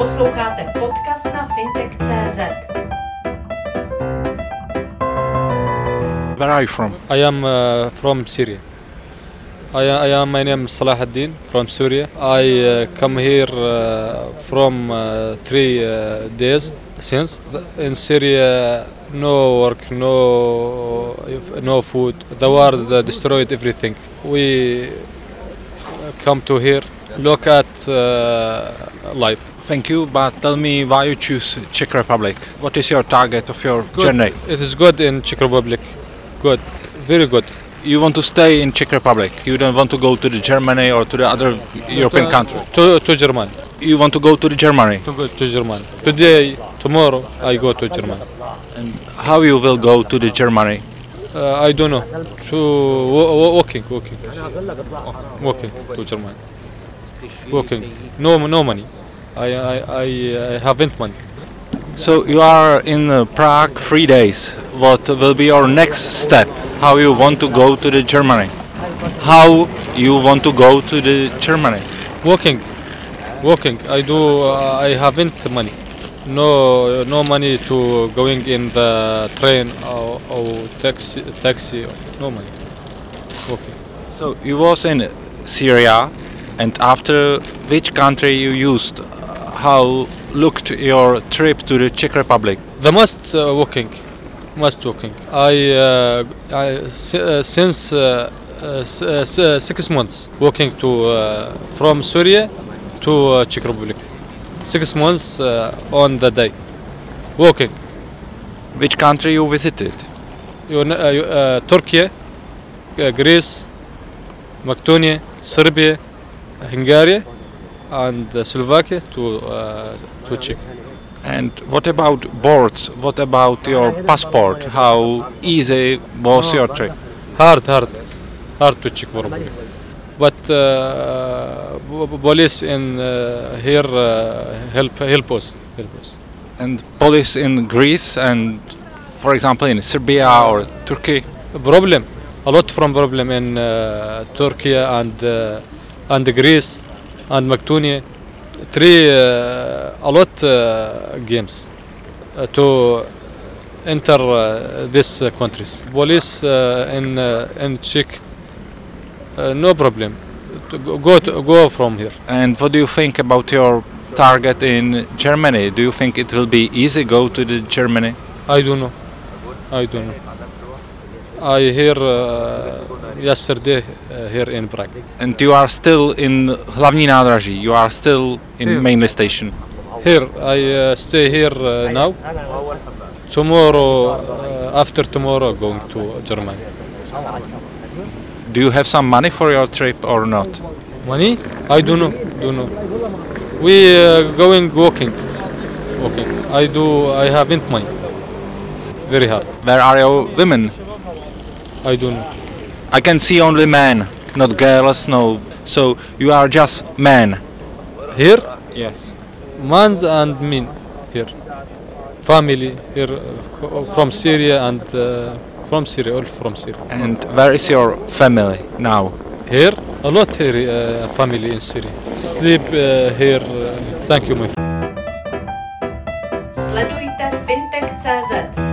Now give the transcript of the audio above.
Posloucháte podcast na fintech.cz. Where are you from? I am uh, from Syria. I, I am my name is Salah ad-Din from Syria. I uh, come here uh, from uh, three uh, days since. In Syria, no work, no no food. The war destroyed everything. We come to here, look at uh, life. Thank you, but tell me why you choose Czech Republic. What is your target of your Good. journey? It is good in Czech Republic. Good, very good. You want to stay in Czech Republic. You don't want to go to the Germany or to the other European To- country. To to Germany. You want to go to the Germany. To go to Germany. Today, tomorrow, I go to Germany. And how you will go to the Germany? Uh, I don't know. To wa- wa- walking, walking, walking to Germany. Walking. No, no money. I, I, I, I haven't money. So you are in uh, Prague three days. What will be your next step? How you want to go to the Germany? How you want to go to the Germany? Walking, walking. I do. Uh, I haven't money. No, no money to going in the train or, or taxi, taxi. No money. Walking. So you was in Syria, and after which country you used? How looked your trip to the Czech Republic? The most uh, walking, most walking. I, uh, I uh, since uh, uh, s- uh, six months walking to uh, from Syria to uh, Czech Republic. Six months uh, on the day, walking. Which country you visited? You, uh, uh, Turkey, uh, Greece, Macedonia, Serbia, Hungary, and uh, Slovakia to uh, to Czech. And what about boards? What about your passport? How easy was your trip? hard hard hard to check probably but uh, police in uh, here uh, help help us help us And police in Greece and, for example, in Serbia or Turkey? problem a lot from problem in uh, Turkey and uh, and Greece and Macedonia three uh, a lot uh, games uh, to enter uh, these uh, countries police uh, in uh, in Czech uh, no problem to go go, to, go from here And what do you think about your target in Germany? Do you think it will be easy go to the Germany? I don't know. I don't know. I hear uh, yesterday uh, here in Prague. And you are still in Hlavní nádraží. You are still in Here. mainly station. Here I uh, stay here uh, now. Tomorrow, uh, after tomorrow, going to Germany. Do you have some money for your trip or not? Money? I don't know. Don't know. We uh, going walking. Walking. I do. I haven't money. Very hard. Where are your women? I don't know. I can see only men, not girls. No. So you are just men. Here, Yes. mans and men here family here uh, from syria and uh, from syria all from syria And where is your family now? here a lot here uh, family in syria sleep uh, here uh, thank you my friend Sledujte fintech.cz.